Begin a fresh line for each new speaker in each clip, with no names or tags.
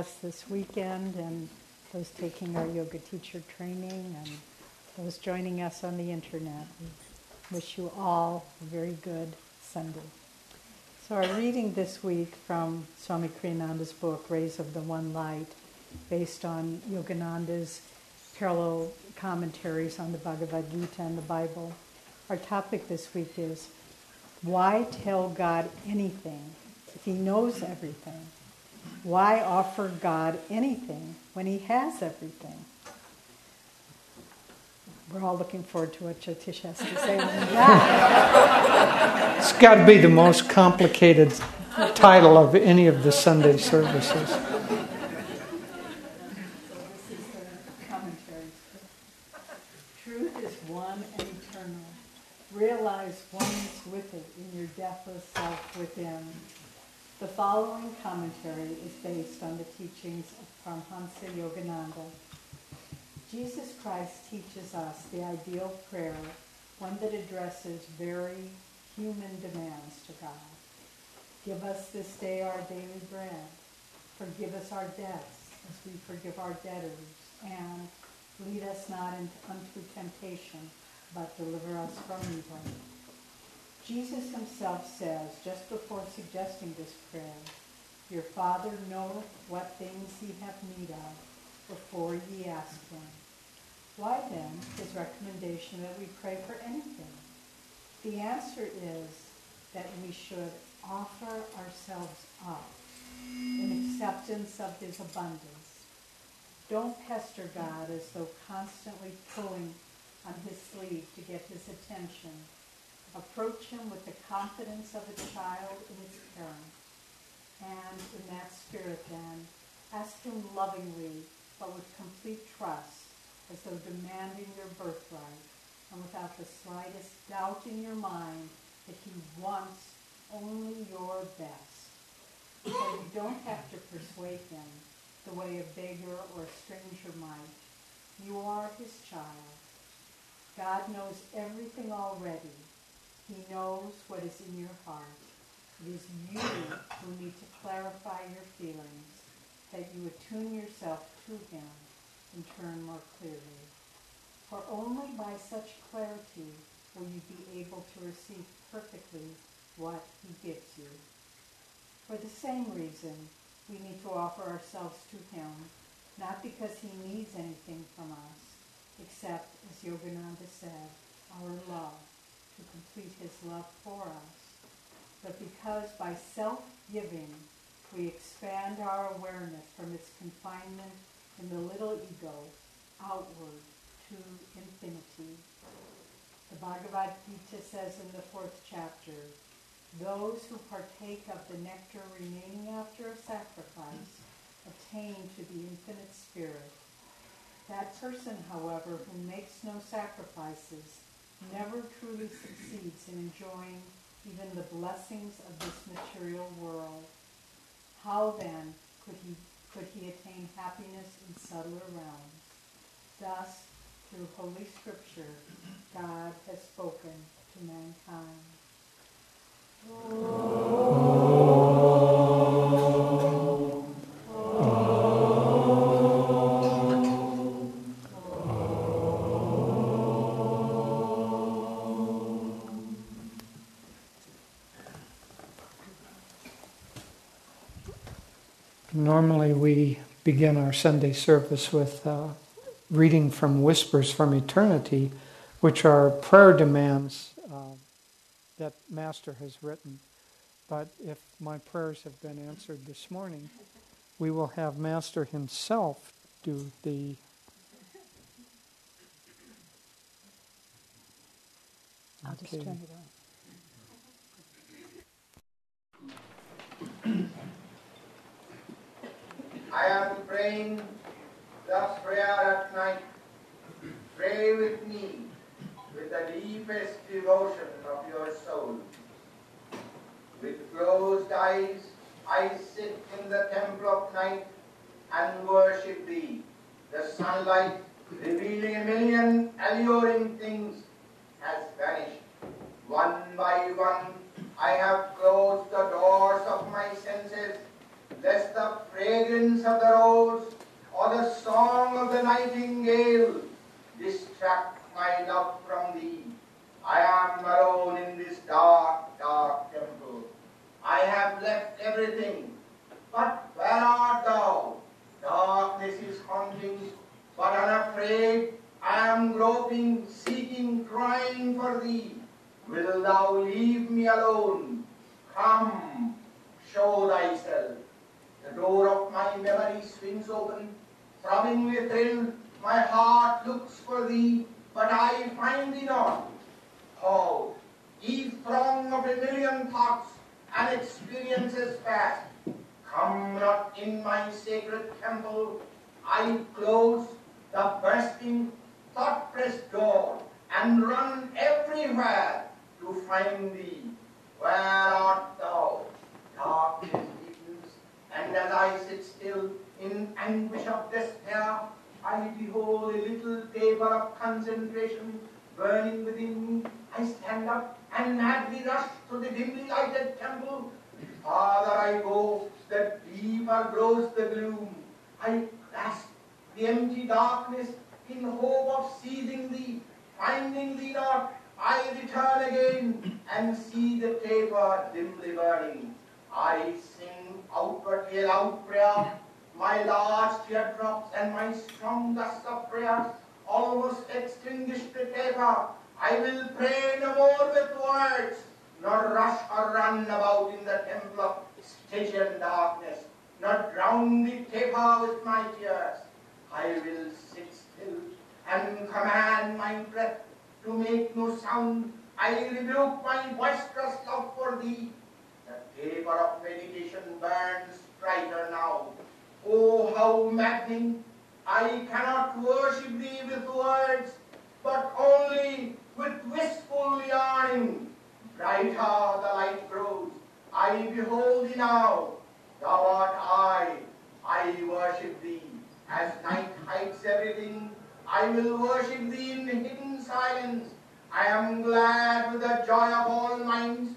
guests this weekend and those taking our yoga teacher training and those joining us on the internet. We wish you all a very good Sunday. So, our reading this week from Swami Kriyananda's book, Rays of the One Light, based on Yogananda's parallel commentaries on the Bhagavad Gita and the Bible. Our topic this week is why tell God anything if He knows everything? Why offer God anything when He has everything? We're all looking forward to what Jyotish has to say that.
it's got to be the most complicated title of any of the Sunday services.
realize oneness with it in your deathless self within. The following commentary is based on the teachings of Paramhansa Yogananda. Jesus Christ teaches us the ideal prayer, one that addresses very human demands to God. Give us this day our daily bread. Forgive us our debts as we forgive our debtors. And lead us not into temptation, but deliver us from evil. Jesus himself says, just before suggesting this prayer, Your Father knoweth what things ye have need of before ye ask him. Why then his recommendation that we pray for anything? The answer is that we should offer ourselves up in acceptance of his abundance. Don't pester God as though constantly pulling on his sleeve to get his attention. Approach him with the confidence of a child in its parent. And in that spirit then, ask him lovingly, but with complete trust, as though demanding your birthright, and without the slightest doubt in your mind that he wants only your best. So you don't have to persuade him the way a beggar or a stranger might. You are his child, God knows everything already. He knows what is in your heart. It is you who need to clarify your feelings, that you attune yourself to him and turn more clearly. For only by such clarity will you be able to receive perfectly what he gives you. For the same reason, we need to offer ourselves to him, not because he needs anything from us, except, as Yogananda said, our love, to complete his love for us. But because by self-giving we expand our awareness from its confinement in the little ego outward to infinity. The Bhagavad Gita says in the fourth chapter, those who partake of the nectar remaining after a sacrifice attain to the infinite spirit that person, however, who makes no sacrifices never truly succeeds in enjoying even the blessings of this material world. How then could he, could he attain happiness in subtler realms? Thus, through Holy Scripture, God has spoken to mankind.
Normally, we begin our Sunday service with uh, reading from Whispers from Eternity, which are prayer demands uh, that Master has written. But if my prayers have been answered this morning, we will have Master himself do the
I'll just turn it
on. Nor rush or run about in the temple of Stygian darkness, nor drown the taper with my tears. I will sit still and command my breath to make no sound. I rebuke my boisterous love for thee. The taper of meditation burns brighter now. Oh, how maddening! I cannot worship thee with words, but only with wistful yearning. Brighter the light grows. I behold thee now. Thou art I. I worship thee. As night hides everything, I will worship thee in hidden silence. I am glad with the joy of all minds.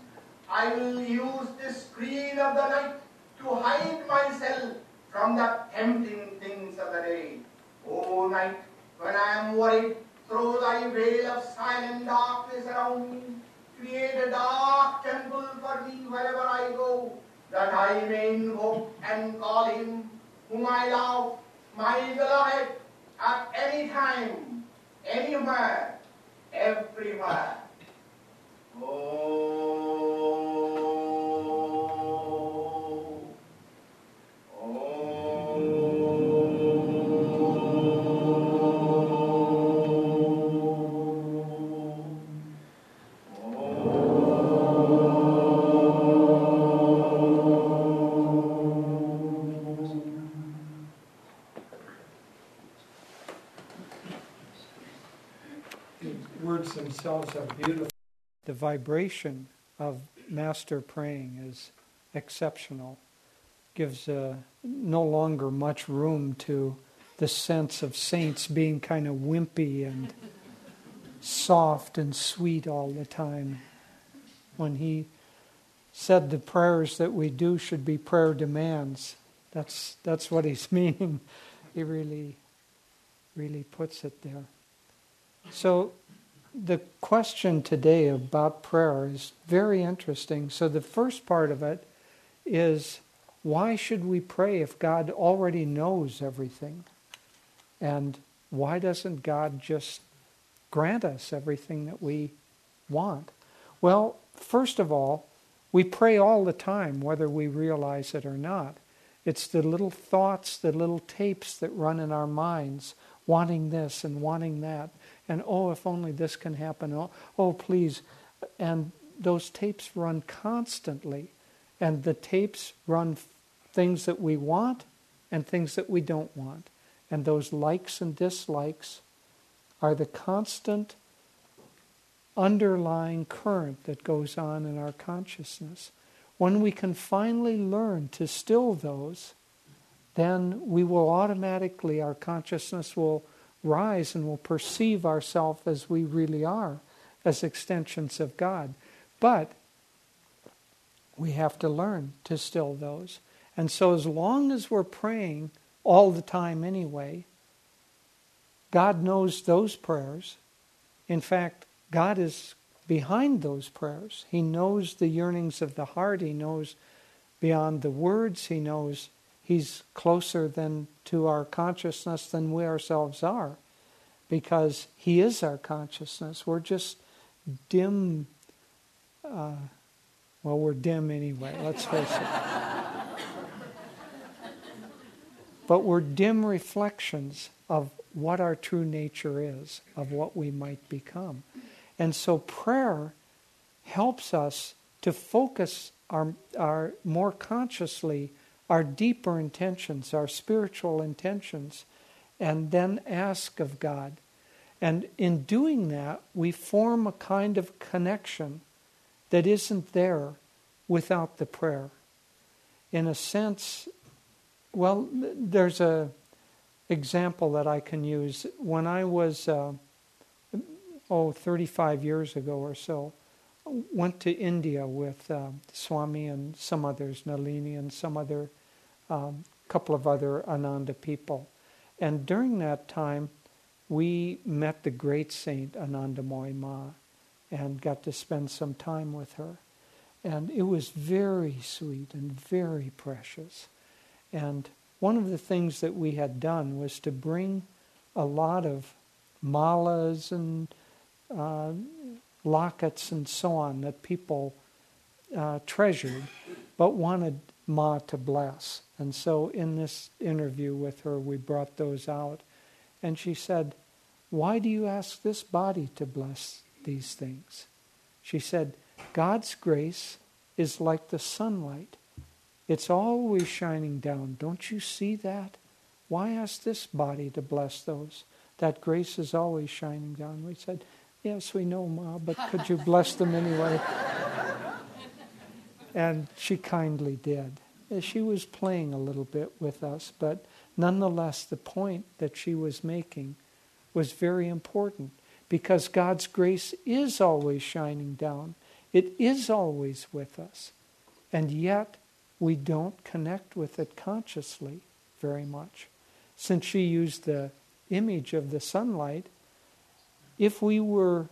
I will use the screen of the night to hide myself from the tempting things of the day. O night, when I am worried, throw thy veil of silent darkness around me. Create a dark temple for me wherever I go, that I may invoke and call him whom I love, my beloved, at any time, anywhere, everywhere. Oh.
Are beautiful. The vibration of master praying is exceptional. Gives uh, no longer much room to the sense of saints being kind of wimpy and soft and sweet all the time. When he said the prayers that we do should be prayer demands, that's that's what he's meaning. He really, really puts it there. So, the question today about prayer is very interesting. So, the first part of it is why should we pray if God already knows everything? And why doesn't God just grant us everything that we want? Well, first of all, we pray all the time, whether we realize it or not. It's the little thoughts, the little tapes that run in our minds, wanting this and wanting that and oh, if only this can happen, oh, oh, please. And those tapes run constantly. And the tapes run things that we want and things that we don't want. And those likes and dislikes are the constant underlying current that goes on in our consciousness. When we can finally learn to still those, then we will automatically, our consciousness will rise and will perceive ourselves as we really are, as extensions of God. But we have to learn to still those. And so, as long as we're praying all the time anyway, God knows those prayers. In fact, God is behind those prayers. He knows the yearnings of the heart. He knows beyond the words. He knows He's closer than to our consciousness than we ourselves are because He is our consciousness. We're just dim. Uh, well, we're dim anyway, let's face it. but we're dim reflections of what our true nature is, of what we might become. And so prayer helps us to focus our, our more consciously our deeper intentions, our spiritual intentions, and then ask of God. And in doing that, we form a kind of connection that isn't there without the prayer. In a sense, well, there's a example that I can use. When I was, uh, oh, 35 years ago or so, went to India with uh, Swami and some others, Nalini and some other, um, couple of other Ananda people. And during that time, we met the great saint Anandamoyi Ma and got to spend some time with her. And it was very sweet and very precious. And one of the things that we had done was to bring a lot of malas and uh, lockets and so on that people uh, treasured but wanted Ma to bless. And so in this interview with her, we brought those out. And she said, Why do you ask this body to bless these things? She said, God's grace is like the sunlight. It's always shining down. Don't you see that? Why ask this body to bless those? That grace is always shining down. We said, Yes, we know, Ma, but could you bless them anyway? and she kindly did. Uh, she was playing a little bit with us, but nonetheless, the point that she was making was very important because God's grace is always shining down. It is always with us. And yet, we don't connect with it consciously very much. Since she used the image of the sunlight, if we were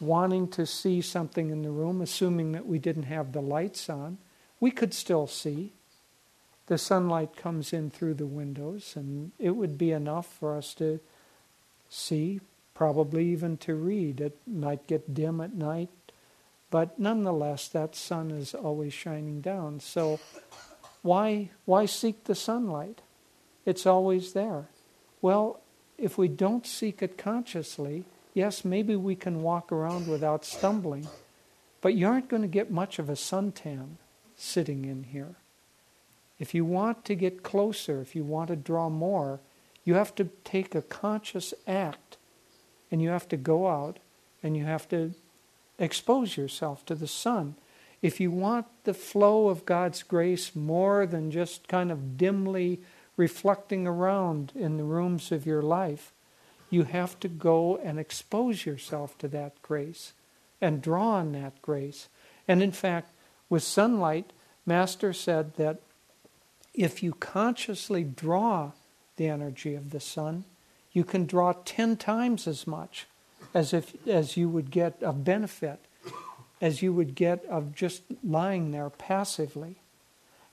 wanting to see something in the room, assuming that we didn't have the lights on, we could still see. The sunlight comes in through the windows, and it would be enough for us to see, probably even to read. It might get dim at night, but nonetheless, that sun is always shining down. So why, why seek the sunlight? It's always there. Well, if we don't seek it consciously, yes, maybe we can walk around without stumbling, but you aren't going to get much of a suntan sitting in here. If you want to get closer, if you want to draw more, you have to take a conscious act and you have to go out and you have to expose yourself to the sun. If you want the flow of God's grace more than just kind of dimly reflecting around in the rooms of your life, you have to go and expose yourself to that grace and draw on that grace. And in fact, with sunlight, Master said that if you consciously draw the energy of the sun, you can draw 10 times as much as if as you would get of benefit as you would get of just lying there passively.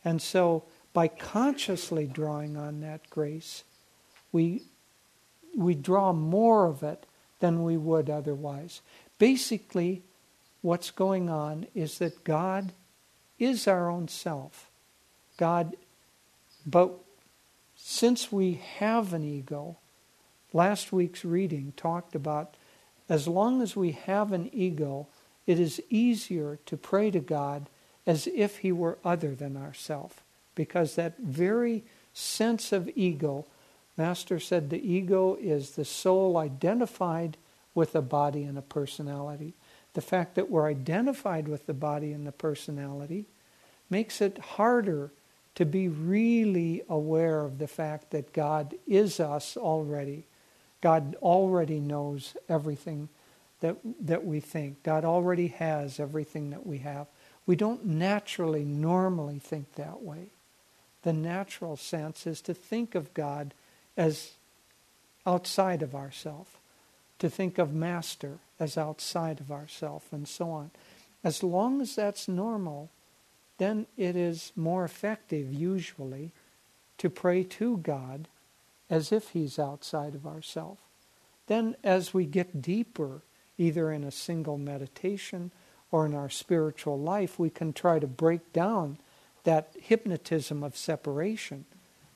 And so by consciously drawing on that grace, we we draw more of it than we would otherwise. Basically, what's going on is that God is our own self. God, but since we have an ego, last week's reading talked about as long as we have an ego, it is easier to pray to God as if He were other than ourself. Because that very sense of ego, Master said the ego is the soul identified with a body and a personality. The fact that we're identified with the body and the personality makes it harder to be really aware of the fact that God is us already God already knows everything that, that we think. God already has everything that we have. We don't naturally, normally think that way. The natural sense is to think of God as outside of ourself, to think of Master as outside of ourself, and so on. As long as that's normal, then it is more effective, usually, to pray to God as if He's outside of ourself. Then, as we get deeper, either in a single meditation or in our spiritual life, we can try to break down that hypnotism of separation.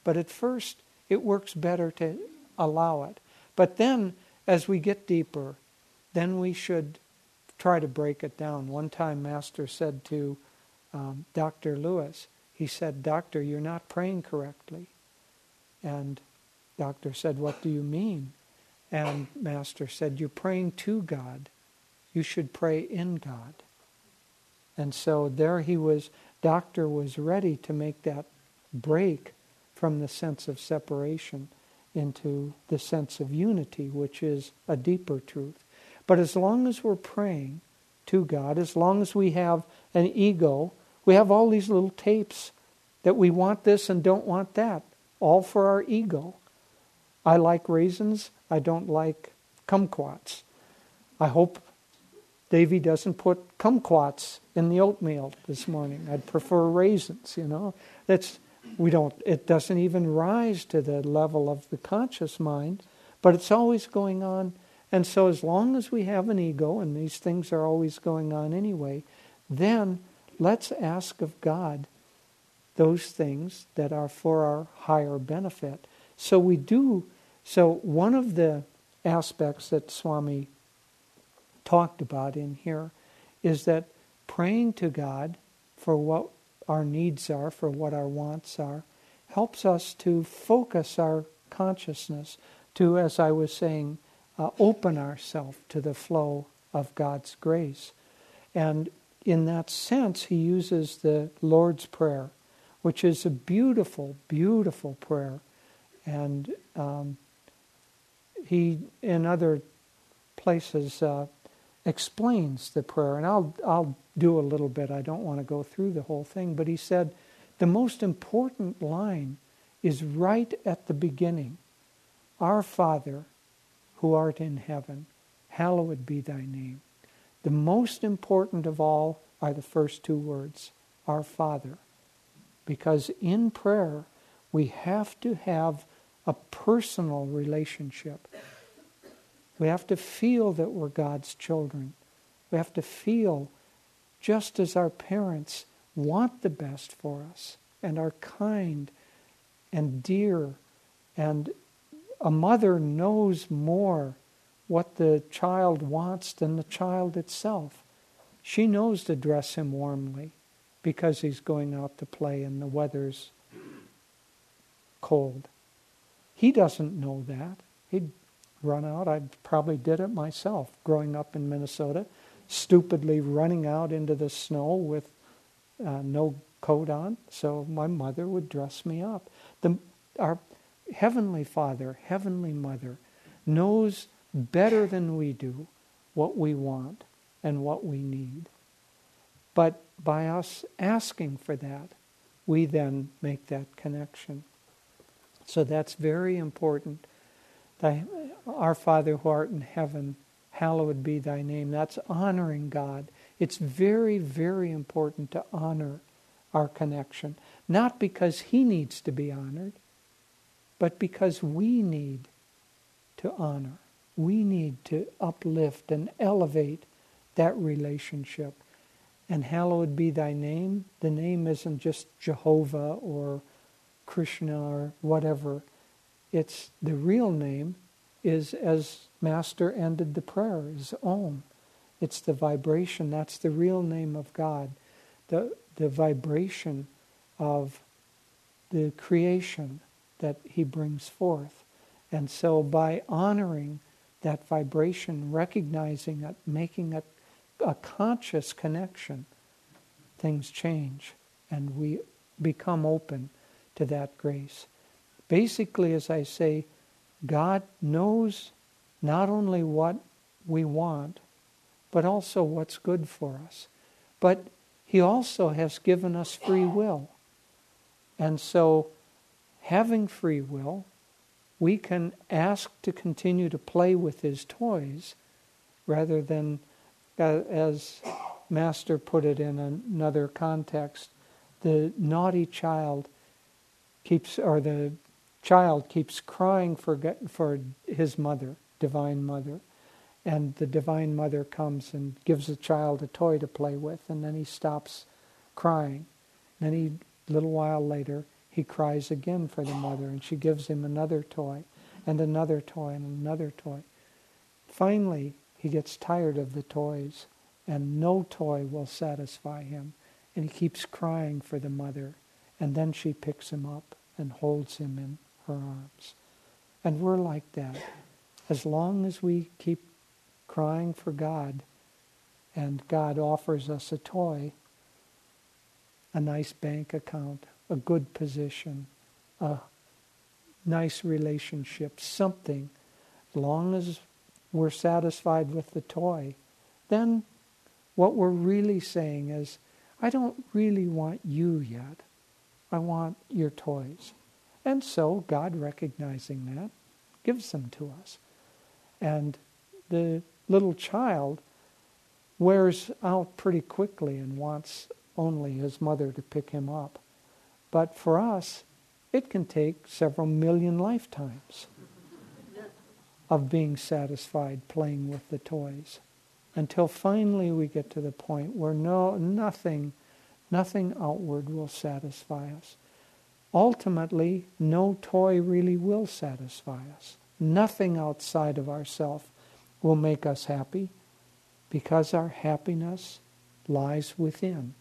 But at first, it works better to allow it. But then, as we get deeper, then we should try to break it down. One time, Master said to um, Dr. Lewis, he said, Doctor, you're not praying correctly. And Doctor said, What do you mean? And Master said, You're praying to God. You should pray in God. And so there he was, Doctor was ready to make that break from the sense of separation into the sense of unity, which is a deeper truth. But as long as we're praying to God, as long as we have an ego, we have all these little tapes that we want this and don't want that, all for our ego. I like raisins. I don't like kumquats. I hope Davy doesn't put kumquats in the oatmeal this morning. I'd prefer raisins, you know. That's we don't it doesn't even rise to the level of the conscious mind, but it's always going on. And so as long as we have an ego and these things are always going on anyway, then let's ask of God those things that are for our higher benefit. So we do so one of the aspects that Swami talked about in here is that praying to God for what our needs are, for what our wants are, helps us to focus our consciousness to, as I was saying, uh, open ourselves to the flow of God's grace. And in that sense, he uses the Lord's Prayer, which is a beautiful, beautiful prayer. And um, he, in other places, uh, explains the prayer. And I'll, I'll do a little bit. I don't want to go through the whole thing. But he said the most important line is right at the beginning Our Father, who art in heaven, hallowed be thy name. The most important of all are the first two words, Our Father. Because in prayer, we have to have a personal relationship. We have to feel that we're God's children. We have to feel just as our parents want the best for us and are kind and dear. And a mother knows more what the child wants than the child itself. She knows to dress him warmly because he's going out to play and the weather's cold. He doesn't know that. He'd run out. I probably did it myself growing up in Minnesota, stupidly running out into the snow with uh, no coat on. So my mother would dress me up. The, our Heavenly Father, Heavenly Mother, knows better than we do what we want and what we need. But by us asking for that, we then make that connection. So that's very important. Thy, our Father who art in heaven, hallowed be thy name. That's honoring God. It's very, very important to honor our connection. Not because he needs to be honored, but because we need to honor. We need to uplift and elevate that relationship. And hallowed be thy name. The name isn't just Jehovah or Krishna or whatever. It's the real name is as Master ended the prayer, is Om. It's the vibration. That's the real name of God. The, the vibration of the creation that He brings forth. And so by honoring that vibration, recognizing it, making it a conscious connection, things change and we become open to that grace. Basically, as I say, God knows not only what we want, but also what's good for us. But He also has given us free will. And so, having free will, we can ask to continue to play with His toys rather than, uh, as Master put it in another context, the naughty child keeps, or the child keeps crying for, for his mother, Divine Mother. And the Divine Mother comes and gives the child a toy to play with, and then he stops crying. And Then he, a little while later, he cries again for the mother, and she gives him another toy, and another toy, and another toy. Finally, he gets tired of the toys, and no toy will satisfy him. And he keeps crying for the mother, and then she picks him up and holds him in her arms. And we're like that. As long as we keep crying for God, and God offers us a toy, a nice bank account, a good position, a nice relationship, something, as long as we're satisfied with the toy, then what we're really saying is, I don't really want you yet. I want your toys. And so God, recognizing that, gives them to us. And the little child wears out pretty quickly and wants only his mother to pick him up. But for us, it can take several million lifetimes of being satisfied playing with the toys until finally we get to the point where no nothing nothing outward will satisfy us ultimately, no toy really will satisfy us. Nothing outside of ourself will make us happy because our happiness lies within.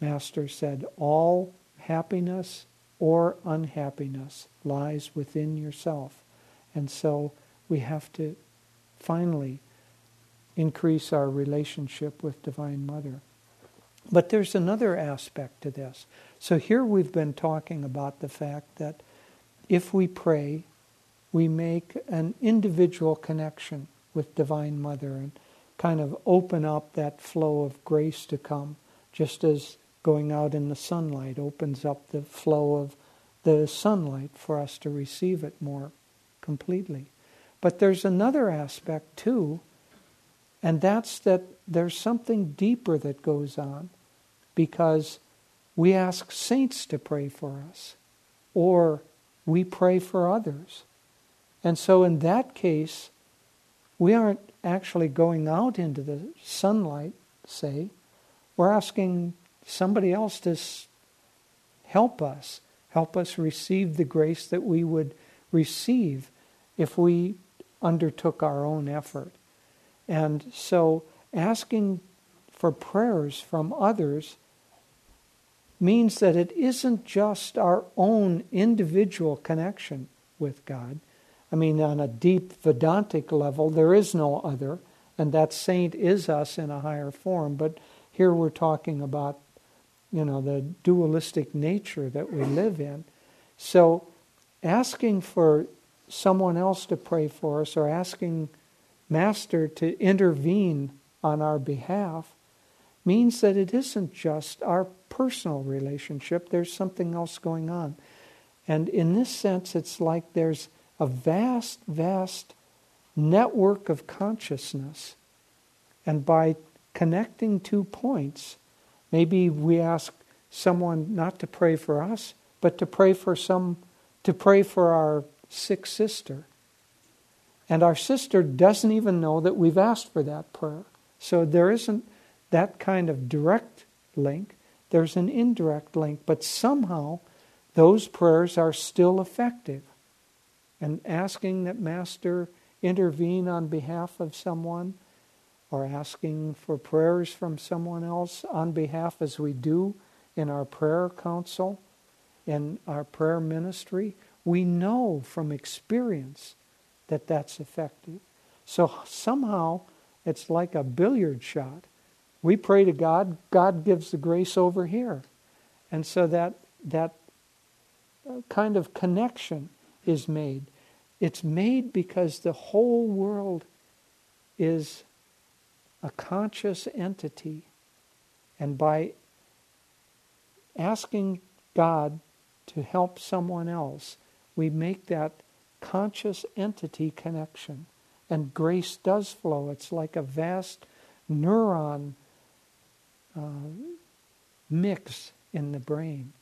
Master said, all happiness or unhappiness lies within yourself. And so we have to finally increase our relationship with Divine Mother. But there's another aspect to this. So here we've been talking about the fact that if we pray, we make an individual connection with Divine Mother and kind of open up that flow of grace to come, just as going out in the sunlight opens up the flow of the sunlight for us to receive it more completely. But there's another aspect too, and that's that there's something deeper that goes on because we ask saints to pray for us, or we pray for others. And so, in that case, we aren't actually going out into the sunlight, say. We're asking somebody else to help us, help us receive the grace that we would receive if we undertook our own effort. And so, asking for prayers from others means that it isn't just our own individual connection with God. I mean, on a deep Vedantic level, there is no other, and that saint is us in a higher form. But here we're talking about, you know, the dualistic nature that we live in. So, asking for someone else to pray for us or asking Master to intervene on our behalf means that it isn't just our personal relationship, there's something else going on. And in this sense, it's like there's a vast, vast network of consciousness. And by connecting two points, maybe we ask someone not to pray for us, but to pray for some, to pray for our sick sister. And our sister doesn't even know that we've asked for that prayer. So there isn't that kind of direct link, there's an indirect link, but somehow those prayers are still effective. And asking that Master intervene on behalf of someone, or asking for prayers from someone else on behalf, as we do in our prayer council, in our prayer ministry, we know from experience that that's effective. So somehow it's like a billiard shot. We pray to God, God gives the grace over here. And so that, that kind of connection is made. It's made because the whole world is a conscious entity. And by asking God to help someone else, we make that conscious entity connection. And grace does flow. It's like a vast neuron uh, mix in the brain.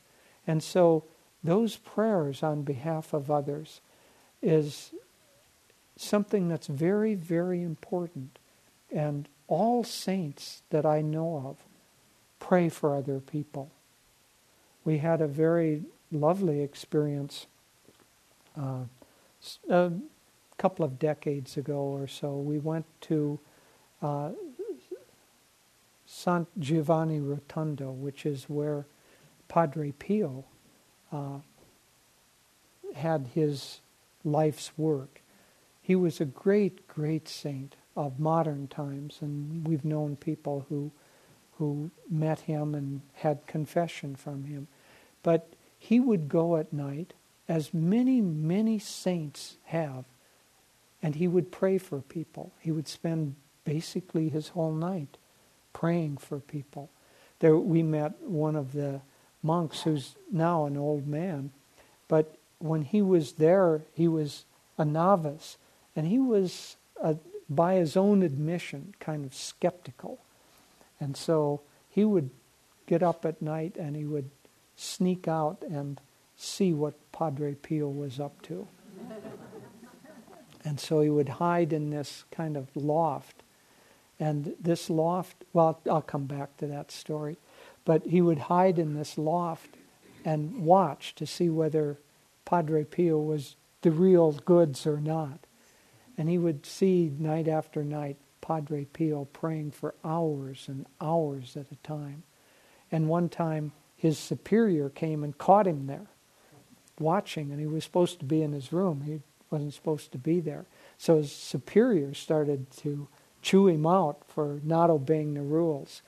And so those prayers on behalf of others is something that's very, very important. And all saints that I know of pray for other people. We had a very lovely experience uh, a couple of decades ago or so. We went to uh, San Giovanni Rotondo, which is where Padre Pio uh, had his life's work. He was a great, great saint of modern times, and we've known people who who met him and had confession from him. But he would go at night, as many, many saints have, and he would pray for people. He would spend basically his whole night praying for people. There, we met one of the monks who's now an old man, but when he was there, he was a novice, and he was, a, by his own admission, kind of skeptical. And so he would get up at night and he would sneak out and see what Padre Pio was up to. and so he would hide in this kind of loft. And this loft, well, I'll come back to that story. But he would hide in this loft and watch to see whether Padre Pio was the real goods or not. And he would see night after night Padre Pio praying for hours and hours at a time. And one time his superior came and caught him there, watching, and he was supposed to be in his room. He wasn't supposed to be there. So his superior started to chew him out for not obeying the rules.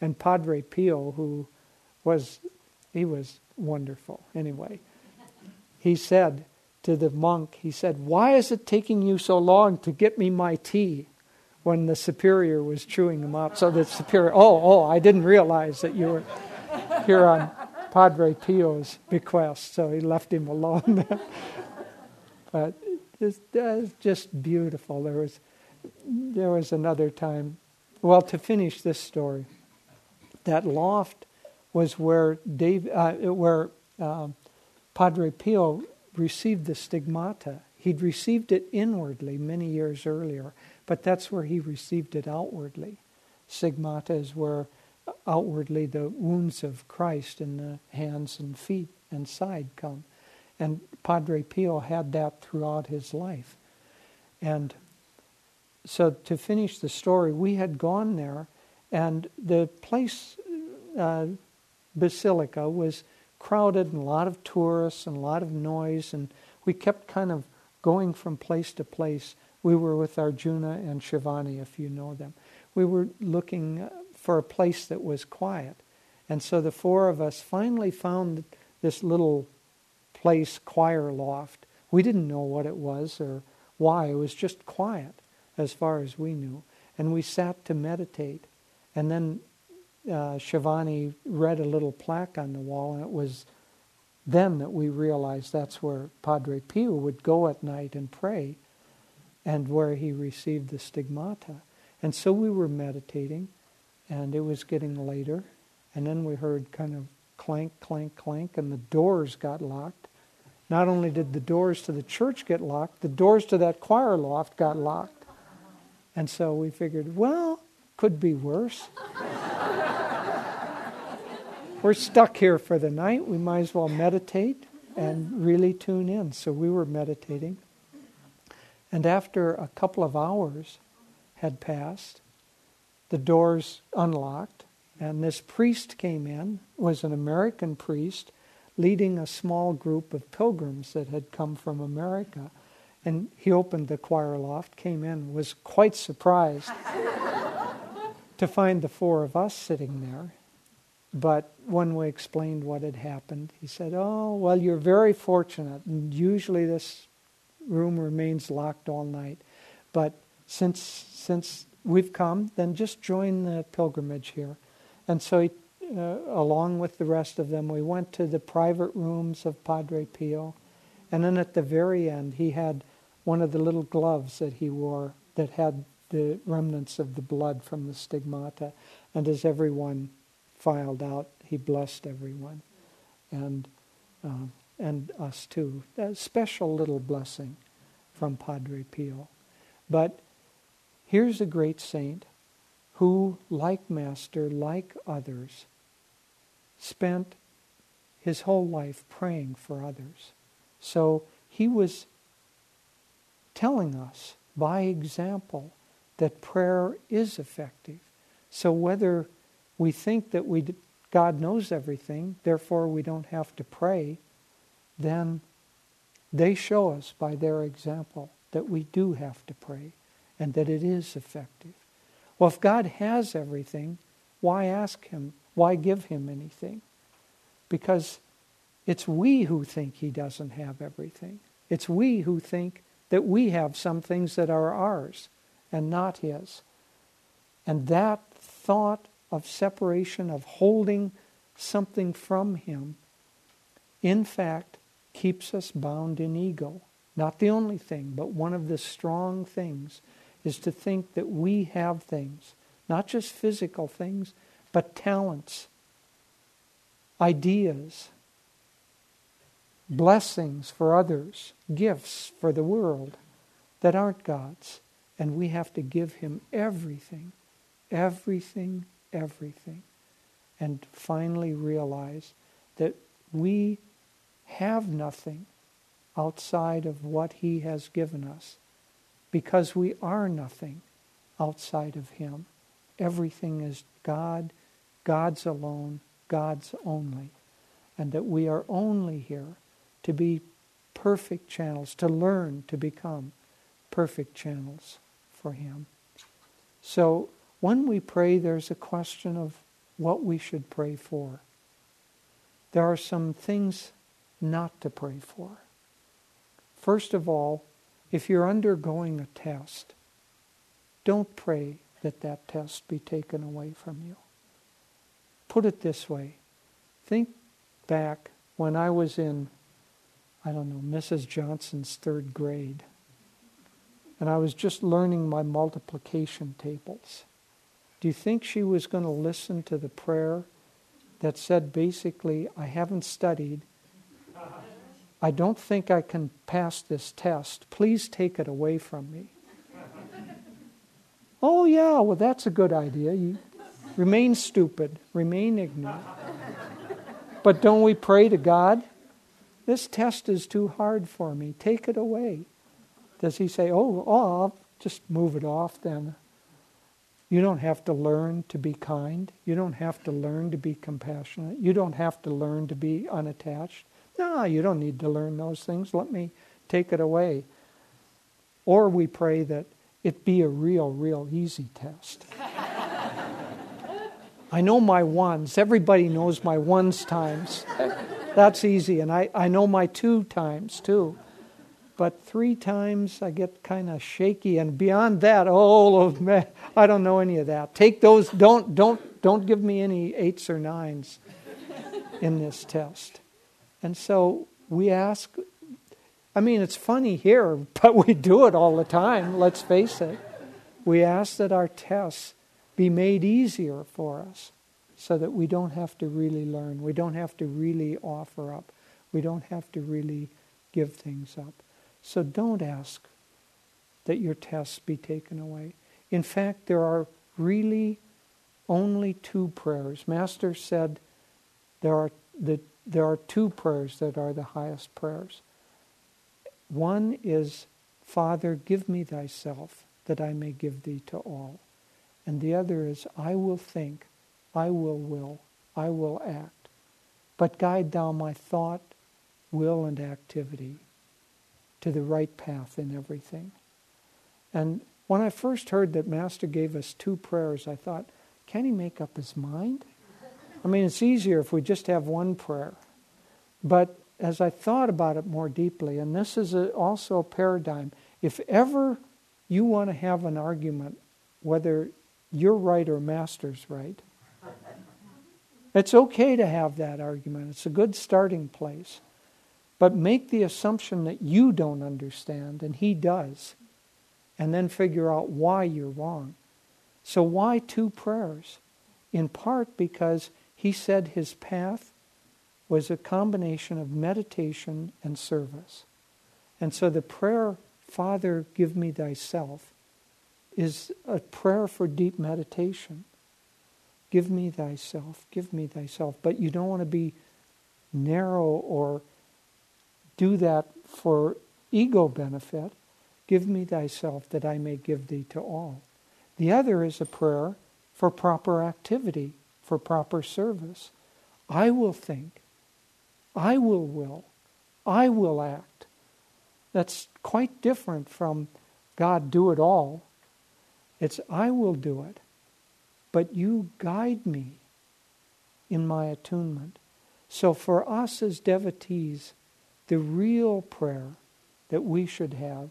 And Padre Pio, who was, he was wonderful anyway, he said to the monk, he said, Why is it taking you so long to get me my tea? When the superior was chewing him out. So the superior, oh, oh, I didn't realize that you were here on Padre Pio's bequest. So he left him alone. but it's, it's just beautiful. There was, there was another time. Well, to finish this story, that loft was where Dave, uh, where uh, Padre Pio received the stigmata. He'd received it inwardly many years earlier, but that's where he received it outwardly. Stigmata is where outwardly the wounds of Christ in the hands and feet and side come. And Padre Pio had that throughout his life. And so to finish the story, we had gone there, and the place, uh, Basilica, was crowded and a lot of tourists and a lot of noise, and we kept kind of going from place to place. We were with Arjuna and Shivani, if you know them. We were looking for a place that was quiet. And so the four of us finally found this little place, choir loft. We didn't know what it was or why. It was just quiet, as far as we knew. And we sat to meditate. And then uh, Shivani read a little plaque on the wall, and it was then that we realized that's where Padre Pio would go at night and pray, and where he received the stigmata. And so we were meditating, and it was getting later, and then we heard kind of clank, clank, clank, and the doors got locked. Not only did the doors to the church get locked, the doors to that choir loft got locked. And so we figured, well, could be worse. We're stuck here for the night. We might as well meditate and really tune in. So we were meditating. And after a couple of hours had passed, the doors unlocked, and this priest came in, was an American priest, leading a small group of pilgrims that had come from America. And he opened the choir loft, came in, was quite surprised to find the four of us sitting there. But when we explained what had happened, he said, Oh, well, you're very fortunate. And usually this room remains locked all night. But since, since we've come, then just join the pilgrimage here. And so, he, uh, along with the rest of them, we went to the private rooms of Padre Pio. And then at the very end, he had one of the little gloves that he wore that had the remnants of the blood from the stigmata. And as everyone filed out, he blessed everyone. And, uh, and us too. A special little blessing from Padre Pio. But here's a great saint who, like Master, like others, spent his whole life praying for others. So he was telling us by example that prayer is effective. So whether we think that we God knows everything, therefore we don't have to pray, then they show us by their example that we do have to pray and that it is effective. Well, if God has everything, why ask Him? Why give Him anything? Because it's we who think He doesn't have everything. It's we who think that we have some things that are ours and not His. And that thought of separation, of holding something from Him, in fact, keeps us bound in ego. Not the only thing, but one of the strong things is to think that we have things, not just physical things, but talents, ideas, blessings for others, gifts for the world that aren't God's. And we have to give Him everything, everything, everything. And finally realize that we have nothing outside of what He has given us because we are nothing outside of Him. Everything is God, God's alone, God's only. And that we are only here to be perfect channels, to learn to become perfect channels for Him. So when we pray, there's a question of what we should pray for. There are some things not to pray for. First of all, if you're undergoing a test, don't pray that that test be taken away from you. Put it this way think back when I was in, I don't know, Mrs. Johnson's third grade, and I was just learning my multiplication tables. Do you think she was going to listen to the prayer that said basically, I haven't studied, I don't think I can pass this test. Please take it away from me. oh, yeah, well, that's a good idea. You remain stupid, remain ignorant. but don't we pray to God? This test is too hard for me. Take it away. Does he say, oh, oh, I'll just move it off then? You don't have to learn to be kind. You don't have to learn to be compassionate. You don't have to learn to be unattached. No, you don't need to learn those things. Let me take it away. Or we pray that it be a real, real easy test. I know my ones. Everybody knows my ones times. That's easy. And I, I know my two times too. But three times I get kind of shaky. And beyond that, oh, man, I don't know any of that. Take those, don't, don't, don't give me any eights or nines in this test. And so we ask, I mean, it's funny here, but we do it all the time, let's face it. We ask that our tests be made easier for us so that we don't have to really learn. We don't have to really offer up. We don't have to really give things up. So don't ask that your tests be taken away. In fact, there are really only two prayers. Master said there are the there are two prayers that are the highest prayers. One is, Father, give me thyself, that I may give thee to all. And the other is, I will think, I will will, I will act. But guide thou my thought, will, and activity to the right path in everything. And when I first heard that Master gave us two prayers, I thought, can he make up his mind? I mean, it's easier if we just have one prayer. But as I thought about it more deeply, and this is a, also a paradigm, if ever you want to have an argument whether you're right or Master's right. It's okay to have that argument, it's a good starting place. But make the assumption that you don't understand and he does, and then figure out why you're wrong. So, why two prayers? In part because he said his path was a combination of meditation and service. And so the prayer, Father, give me thyself, is a prayer for deep meditation. Give me thyself, give me thyself. But you don't want to be narrow or do that for ego benefit. Give me thyself that I may give thee to all. The other is a prayer for proper activity, for proper service. I will think, I will will, I will act. That's quite different from God, do it all. It's I will do it, but you guide me in my attunement. So for us as devotees, the real prayer that we should have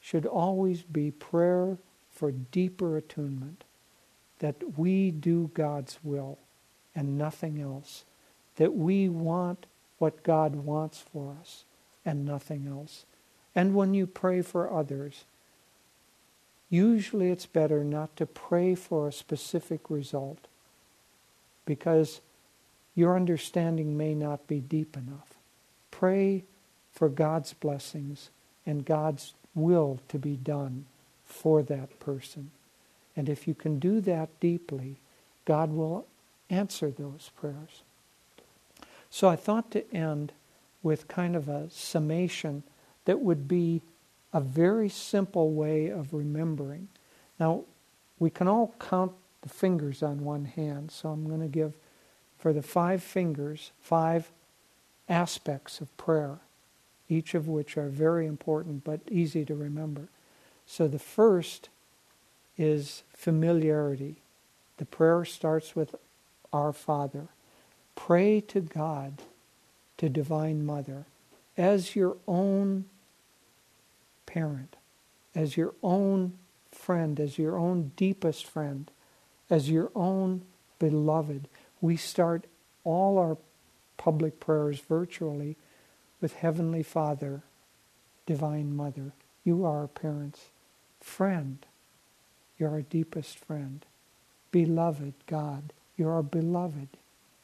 should always be prayer for deeper attunement, that we do God's will and nothing else, that we want what God wants for us and nothing else. And when you pray for others, usually it's better not to pray for a specific result because your understanding may not be deep enough. Pray for God's blessings and God's will to be done for that person. And if you can do that deeply, God will answer those prayers. So I thought to end with kind of a summation that would be a very simple way of remembering. Now, we can all count the fingers on one hand, so I'm going to give for the five fingers five aspects of prayer, each of which are very important but easy to remember. So the first is familiarity. The prayer starts with Our Father. Pray to God, to Divine Mother, as your own parent, as your own friend, as your own deepest friend, as your own beloved. We start all our public prayers virtually with Heavenly Father, Divine Mother. You are our parents. Friend, you're our deepest friend. Beloved God, you're our beloved.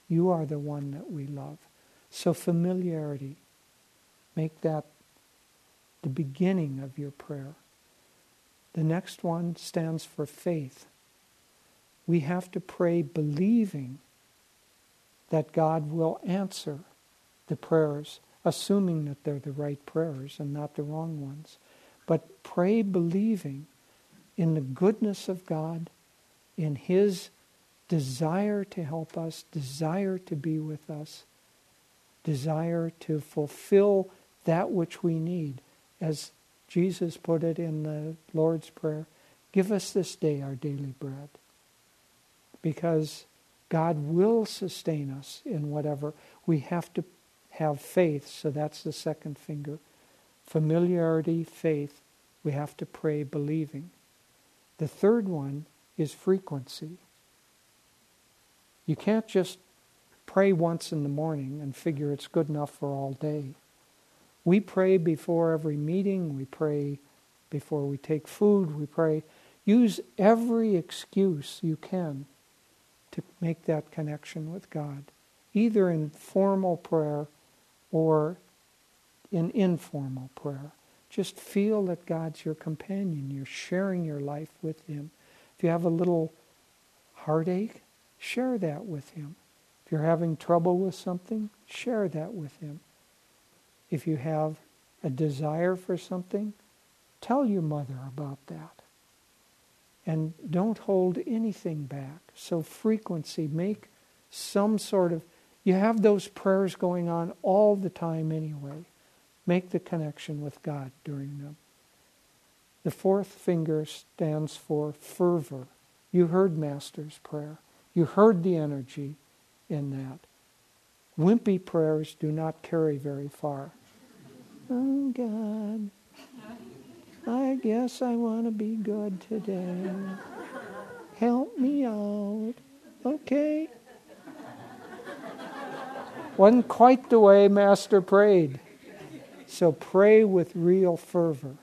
You are the one that we love. So familiarity, make that the beginning of your prayer. The next one stands for faith. We have to pray believing that God will answer the prayers, assuming that they're the right prayers and not the wrong ones. But pray believing in the goodness of God, in His desire to help us, desire to be with us, desire to fulfill that which we need as Jesus put it in the Lord's Prayer, give us this day our daily bread. Because God will sustain us in whatever. We have to have faith, so that's the second finger. Familiarity, faith, we have to pray believing. The third one is frequency. You can't just pray once in the morning and figure it's good enough for all day. We pray before every meeting, we pray before we take food, we pray. Use every excuse you can to make that connection with God, either in formal prayer or in informal prayer. Just feel that God's your companion. You're sharing your life with Him. If you have a little heartache, share that with Him. If you're having trouble with something, share that with Him. If you have a desire for something, tell your mother about that. And don't hold anything back. So, frequency, make some sort of, you have those prayers going on all the time anyway. Make the connection with God during them. The fourth finger stands for fervor. You heard Master's prayer. You heard the energy in that. Wimpy prayers do not carry very far. Oh, God, I guess I want to be good today. help me out. Okay. Wasn't quite the way Master prayed. So pray with real fervor.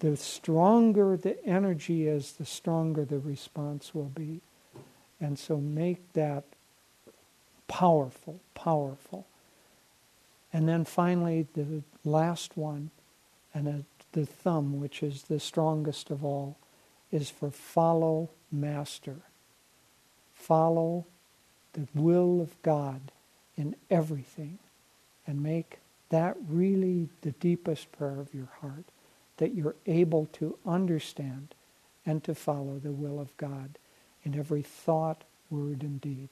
The stronger the energy is, the stronger the response will be. And so make that powerful, powerful. And then finally, the last one, and the thumb, which is the strongest of all, is for follow Master. Follow the will of God in everything and make that really the deepest prayer of your heart that you're able to understand and to follow the will of God in every thought, word, and deed.